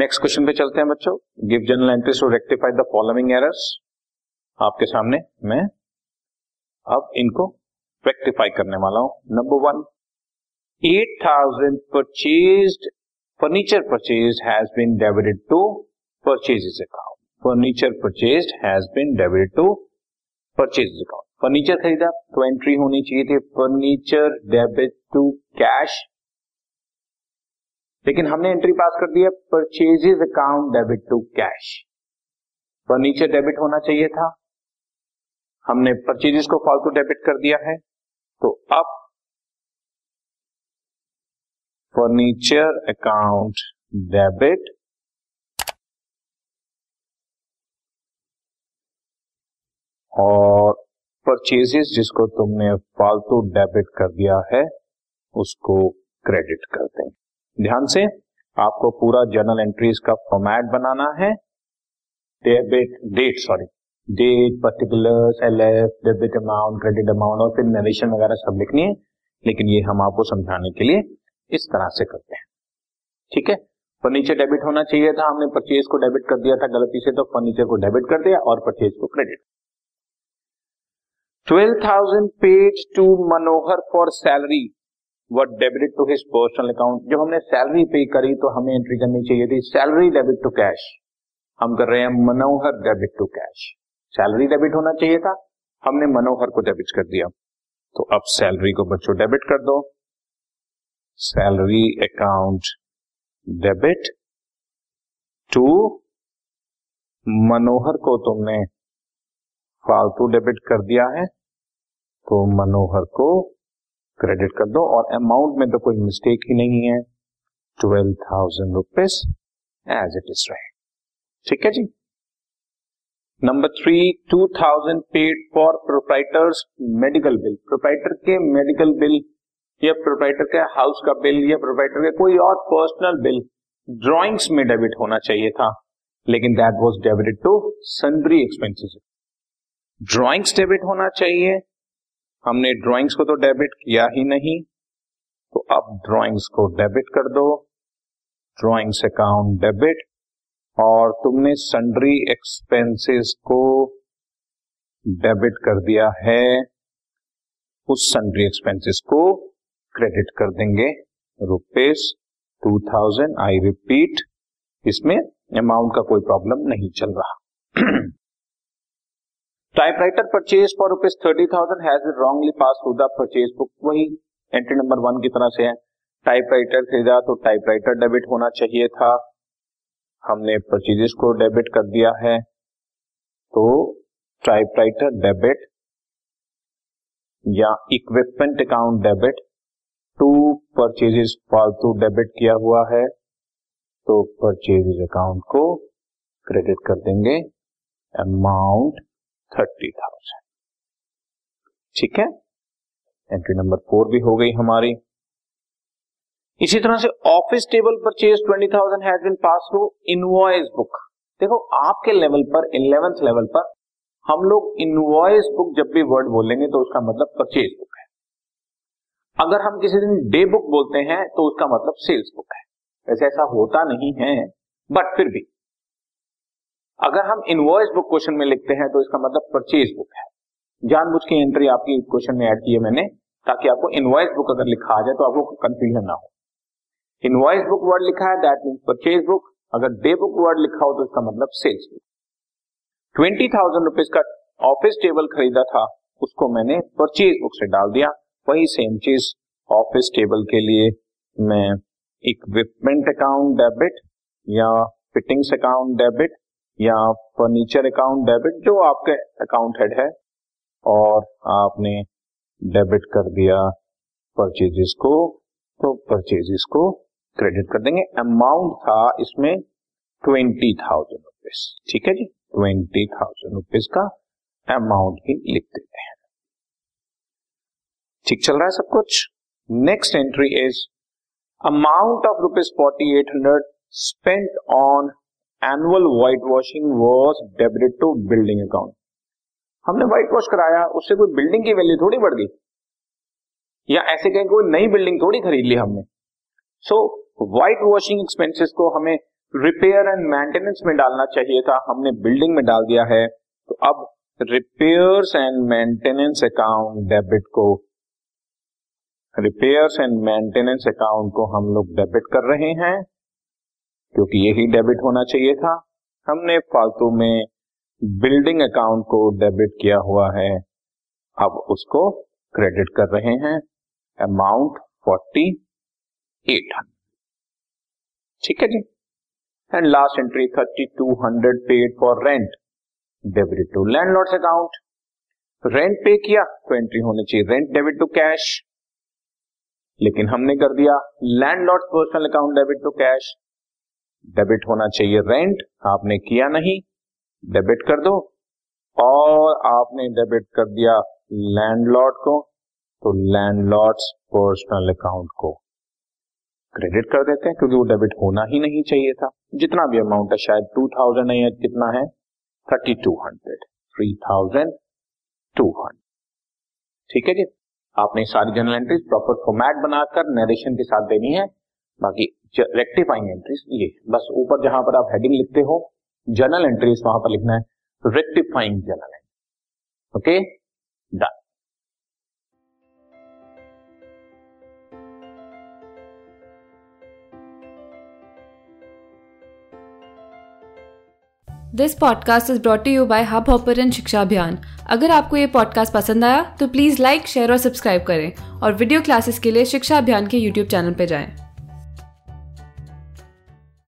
Next question पे चलते हैं बच्चों। Give general entries to rectify the following errors आपके सामने मैं अब इनको रेक्टिफाई करने वाला हूँ। Number one eight thousand purchase furniture purchase has been debited to purchases account furniture purchase has been debited to purchase account furniture खरीदा तो एंट्री होनी चाहिए थी। फर्नीचर डेबिट टू कैश लेकिन हमने एंट्री पास कर दिया purchases account debit to cash furniture debit होना चाहिए था। हमने परचेजेस को फालतू डेबिट कर दिया है। तो अब फर्नीचर अकाउंट डेबिट और परचेजेस जिसको तुमने फालतू डेबिट कर दिया है, उसको क्रेडिट कर देंगे ध्यान से आपको पूरा जर्नल एंट्रीज का फॉर्मेट बनाना है। Debit date sorry date particular L F debit amount credit amount और फिर नरेशन वगैरह सब लिखनी है। लेकिन ये हम आपको समझाने के लिए इस तरह से करते हैं। ठीक है? फर्नीचर डेबिट होना चाहिए था। हमने परचेज को डेबिट कर दिया था। गलती से तो फर्नीचर को डेबिट कर दिया और परचेज को credit twelve thousand paid to Manohar for salary what debit to his personal account जब हमने सैलरी पे करी तो हमें एंट्री करनी चाहिए थी सैलरी डेबिट टू कैश हम कर रहे हैं Manohar debit to cash salary debit होना चाहिए था, हमने मनोहर को डेबिट कर दिया। तो अब सैलरी को बच्चों डेबिट कर दो। Salary account debit to Manohar को तुमने फालतू डेबिट कर दिया है तो मनोहर को क्रेडिट कर दो और अमाउंट में तो कोई मिस्टेक ही नहीं है। Twelve thousand rupees as it is रहे ठीक है जी? Number three two thousand paid for proprietor's medical bill proprietor के मेडिकल बिल या प्रोप्राइटर के हाउस का बिल या प्रोप्राइटर के कोई और पर्सनल बिल ड्रॉइंग्स में डेबिट होना चाहिए था, लेकिन that was debited to sundry expenses drawings debit होना चाहिए हमने ड्राइंग्स को तो डेबिट किया ही नहीं तो अब ड्राइंग्स को डेबिट कर दो। ड्राइंग्स अकाउंट डेबिट और तुमने सन्ड्री एक्सपेंसेस को डेबिट कर दिया है, उस सन्ड्री एक्सपेंसेस को क्रेडिट कर देंगे rupees two thousand I repeat इसमें अमाउंट का कोई प्रॉब्लम नहीं चल रहा। Typewriter purchase for rupees thirty thousand has wrongly pass through the purchase book वही एंट्री नंबर वन की तरह से है। टाइपराइटर खरीदा तो टाइपराइटर डेबिट होना चाहिए था। हमने परचेजेस को डेबिट कर दिया है। तो टाइपराइटर डेबिट या equipment account debit to purchases फालतू डेबिट किया हुआ है। तो परचेजेस अकाउंट को क्रेडिट कर देंगे। Amount thirty thousand. ठीक है? एंट्री नंबर फोर भी हो गई हमारी। इसी तरह से office table purchase twenty thousand has been pass through invoice book देखो, आपके लेवल पर इलेवेंथ लेवल पर हम लोग इनवॉइस बुक जब भी वर्ड बोलेंगे तो उसका मतलब परचेज बुक है। अगर हम किसी दिन डे बुक बोलते हैं तो उसका मतलब सेल्स बुक है। वैसे ऐसा होता नहीं है बट फिर भी। अगर हम इनवॉइस बुक क्वेश्चन में लिखते हैं तो इसका मतलब परचेज बुक है। जानबूझ की एंट्री आपकी क्वेश्चन में ऐड की है मैंने, ताकि आपको इनवॉइस बुक अगर लिखा आ जाए तो आपको कंफ्यूजन ना हो। इनवॉइस बुक वर्ड लिखा है दैट मीन परचेज बुक अगर डे बुक वर्ड लिखा हो तो इसका मतलब sales book twenty thousand rupees का ऑफ़िस टेबल खरीदा था, उसको मैंने परचेज बुक से डाल दिया। वही सेम चीज़ ऑफ़िस टेबल के लिए मैं इक्विपमेंट अकाउंट डेबिट या फिटिंग्स अकाउंट डेबिट या फर्नीचर अकाउंट डेबिट जो आपके अकाउंट हेड है, और आपने डेबिट कर दिया परचेजेस को तो परचेजेस को क्रेडिट कर देंगे। अमाउंट था इसमें ट्वेंटी थाउज़ेंड रुपीज़ ठीक है जी? ट्वेंटी थाउज़ेंड रुपीज़ का अमाउंट ही लिख देते हैं। ठीक चल रहा है सब कुछ? Next entry is amount of rupees forty eight hundred spent on annual white washing was debit to building account हमने व्हाइट वॉश कराया, उससे कोई बिल्डिंग की वैल्यू थोड़ी बढ़ गई। या ऐसे कहीं कोई नई बिल्डिंग थोड़ी खरीद ली हमने। सो व्हाइट वॉशिंग एक्सपेंसेस को हमें रिपेयर एंड मेंटेनेंस में डालना चाहिए था। हमने बिल्डिंग में डाल दिया है। तो अब repairs and maintenance account debit को रिपेयर्स एंड मेंटेनेंस अकाउंट को हम लोग डेबिट कर रहे हैं। क्योंकि यही डेबिट होना चाहिए था। हमने फालतू में बिल्डिंग अकाउंट को डेबिट किया हुआ है। अब उसको क्रेडिट कर रहे हैं। Amount forty eight hundred. ठीक है जी। And last entry thirty two hundred paid for rent. Debit to landlord's account. Rent pay किया तो एंट्री होनी चाहिए। Rent, debit to cash. लेकिन हमने कर दिया landlord personal account, debit to cash. Debit होना चाहिए। रेंट आपने किया नहीं, डेबिट कर दो। और आपने डेबिट कर दिया लैंडलॉर्ड को तो लैंडलॉर्ड्स पर्सनल अकाउंट को क्रेडिट कर देते हैं, क्योंकि वो डेबिट होना ही नहीं चाहिए था। जितना भी अमाउंट है, शायद टू थाउज़ेंड है कितना है thirty two hundred three thousand two hundred ठीक है जी? आपने सारी जनरल एंट्रीज प्रॉपर फॉर्मेट बनाकर नरेशन के साथ देनी है। बाकी रेक्टिफाइंग एंट्रीज ये, बस ऊपर जहाँ पर आप हेडिंग लिखते हो जर्नल एंट्रीज वहाँ पर लिखना है rectifying journal entry okay done this podcast is brought you by Hubhopper Shiksha Abhiyan अगर आपको ये पॉडकास्ट पसंद आया तो प्लीज़ लाइक शेयर और सब्सक्राइब करें और वीडियो क्लासेस के लिए शिक्षा अभियान के यूट्यूब चैनल पर जाएँ।